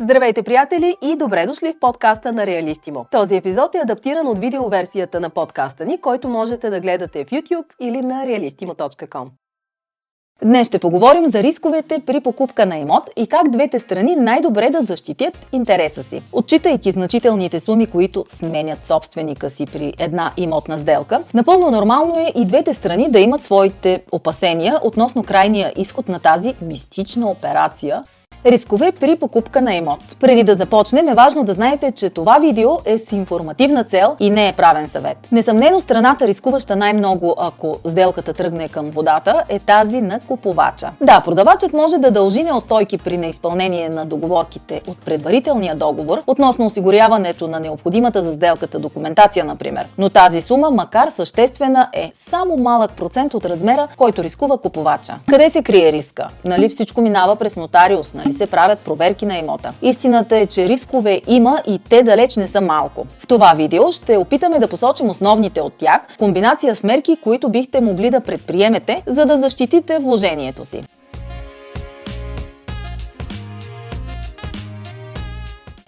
Здравейте, приятели, и добре дошли в подкаста на Реалистимо. Този епизод е адаптиран от видеоверсията на подкаста ни, който можете да гледате в YouTube или на realistimo.com. Днес ще поговорим за рисковете при покупка на имот и как двете страни най-добре да защитят интереса си. Отчитайки значителните суми, които сменят собственика си при една имотна сделка, напълно нормално е и двете страни да имат своите опасения относно крайния изход на тази мистична операция, Рискове при покупка на имот. Преди да започнем е важно да знаете, че това видео е с информативна цел и не е правен съвет. Несъмнено страната рискуваща най-много, ако сделката тръгне към водата, е тази на купувача. Да, продавачът може да дължи неустойки при неизпълнение на договорките от предварителния договор относно осигуряването на необходимата за сделката документация, например. Но тази сума, макар съществена, е само малък процент от размера, който рискува купувача. Къде се крие риска? Нали всичко минава през нотариус, нали се правят проверки на имота. Истината е, че рискове има и те далеч не са малко. В това видео ще опитаме да посочим основните от тях, комбинация с мерки, които бихте могли да предприемете, за да защитите вложението си.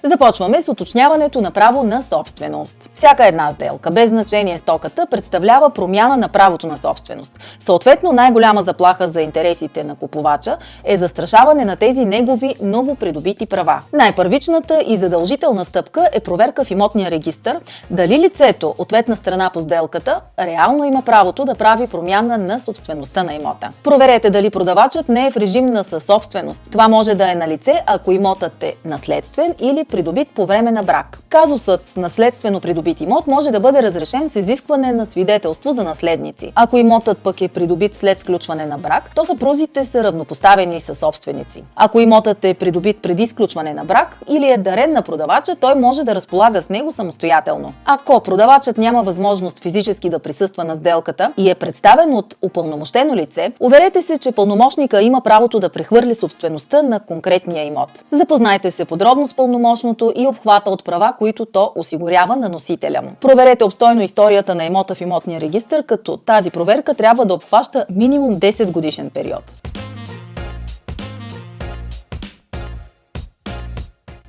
Започваме с уточняването на право на собственост. Всяка една сделка, без значение стоката, представлява промяна на правото на собственост. Съответно, най-голяма заплаха за интересите на купувача е застрашаване на тези негови новопридобити права. Най-първичната и задължителна стъпка е проверка в имотния регистр дали лицето, ответна страна по сделката, реално има правото да прави промяна на собствеността на имота. Проверете дали продавачът не е в режим на съсобственост. Това може да е на лице, ако имотът е наследствен или придобит по време на брак. Казусът с наследствено придобит имот може да бъде разрешен с изискване на свидетелство за наследници. Ако имотът пък е придобит след сключване на брак, то съпрузите са равнопоставени с собственици. Ако имотът е придобит преди сключване на брак или е дарен на продавача, той може да разполага с него самостоятелно. Ако продавачът няма възможност физически да присъства на сделката и е представен от упълномощено лице, уверете се, че пълномощника има правото да прехвърли собствеността на конкретния имот. Запознайте се подробно с пълномощ точното и обхвата от права, които то осигурява на носителя му. Проверете обстойно историята на имота в имотния регистр, като тази проверка трябва да обхваща минимум 10 годишен период.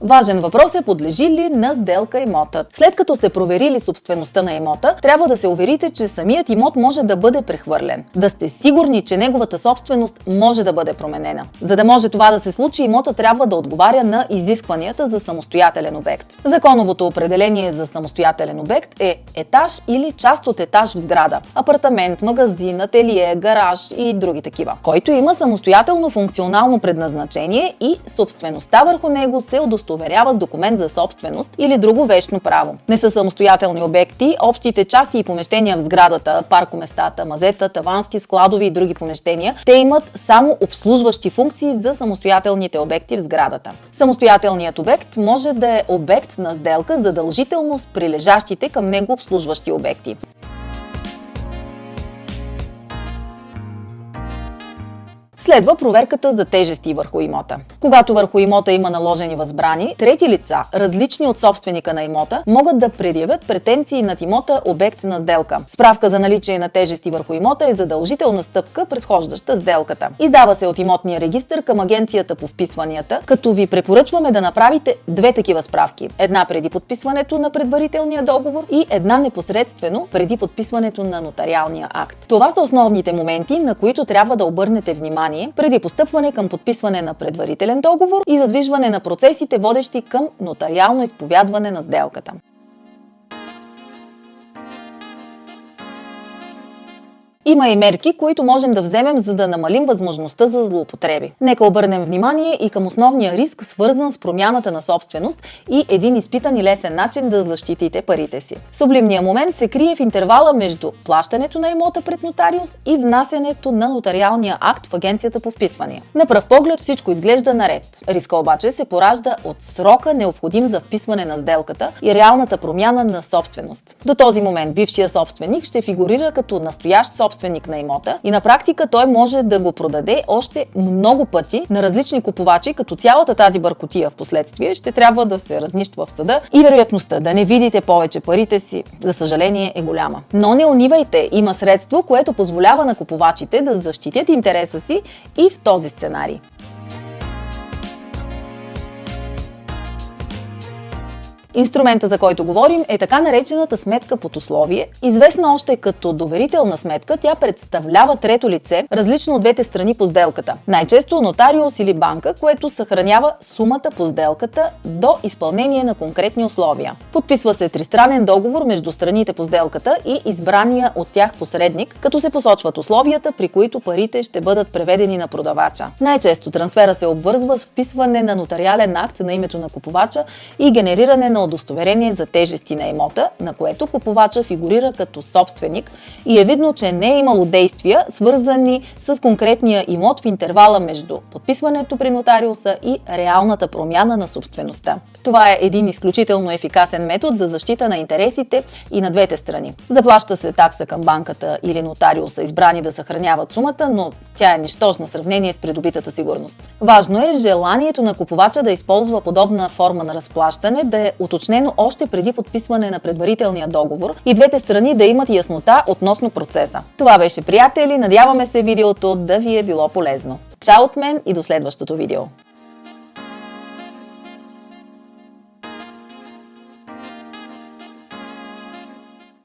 Важен въпрос е подлежи ли на сделка имотът. След като сте проверили собствеността на имота, трябва да се уверите, че самият имот може да бъде прехвърлен. Да сте сигурни, че неговата собственост може да бъде променена. За да може това да се случи, имота трябва да отговаря на изискванията за самостоятелен обект. Законовото определение за самостоятелен обект е етаж или част от етаж в сграда. Апартамент, магазин, ателие, гараж и други такива. Който има самостоятелно функционално предназначение и собствеността върху него се удостоверява удостоверява с документ за собственост или друго вечно право. Не са самостоятелни обекти, общите части и помещения в сградата, паркоместата, мазета, тавански, складови и други помещения, те имат само обслужващи функции за самостоятелните обекти в сградата. Самостоятелният обект може да е обект на сделка задължително с прилежащите към него обслужващи обекти. Следва проверката за тежести върху имота. Когато върху имота има наложени възбрани, трети лица, различни от собственика на имота, могат да предявят претенции над имота обект на сделка. Справка за наличие на тежести върху имота е задължителна стъпка, предхождаща сделката. Издава се от имотния регистр към агенцията по вписванията, като ви препоръчваме да направите две такива справки. Една преди подписването на предварителния договор и една непосредствено преди подписването на нотариалния акт. Това са основните моменти, на които трябва да обърнете внимание внимание преди постъпване към подписване на предварителен договор и задвижване на процесите, водещи към нотариално изповядване на сделката. Има и мерки, които можем да вземем, за да намалим възможността за злоупотреби. Нека обърнем внимание и към основния риск, свързан с промяната на собственост и един изпитан и лесен начин да защитите парите си. Сублимният момент се крие в интервала между плащането на имота пред нотариус и внасянето на нотариалния акт в агенцията по вписвания. На пръв поглед всичко изглежда наред. Риска обаче се поражда от срока необходим за вписване на сделката и реалната промяна на собственост. До този момент бившия собственик ще фигурира като настоящ собственик собственик на имота и на практика той може да го продаде още много пъти на различни купувачи, като цялата тази бъркотия в последствие ще трябва да се разнищва в съда и вероятността да не видите повече парите си, за съжаление е голяма. Но не унивайте, има средство, което позволява на купувачите да защитят интереса си и в този сценарий. Инструмента, за който говорим, е така наречената сметка под условие. Известна още като доверителна сметка, тя представлява трето лице, различно от двете страни по сделката. Най-често нотариус или банка, което съхранява сумата по сделката до изпълнение на конкретни условия. Подписва се тристранен договор между страните по сделката и избрания от тях посредник, като се посочват условията, при които парите ще бъдат преведени на продавача. Най-често трансфера се обвързва с вписване на нотариален акт на името на купувача и генериране на удостоверение за тежести на имота, на което купувача фигурира като собственик и е видно, че не е имало действия, свързани с конкретния имот в интервала между подписването при нотариуса и реалната промяна на собствеността. Това е един изключително ефикасен метод за защита на интересите и на двете страни. Заплаща се такса към банката или нотариуса, избрани да съхраняват сумата, но тя е нищожна в сравнение с придобитата сигурност. Важно е желанието на купувача да използва подобна форма на разплащане да е уточнено още преди подписване на предварителния договор и двете страни да имат яснота относно процеса. Това беше, приятели. Надяваме се видеото да ви е било полезно. Чао от мен и до следващото видео!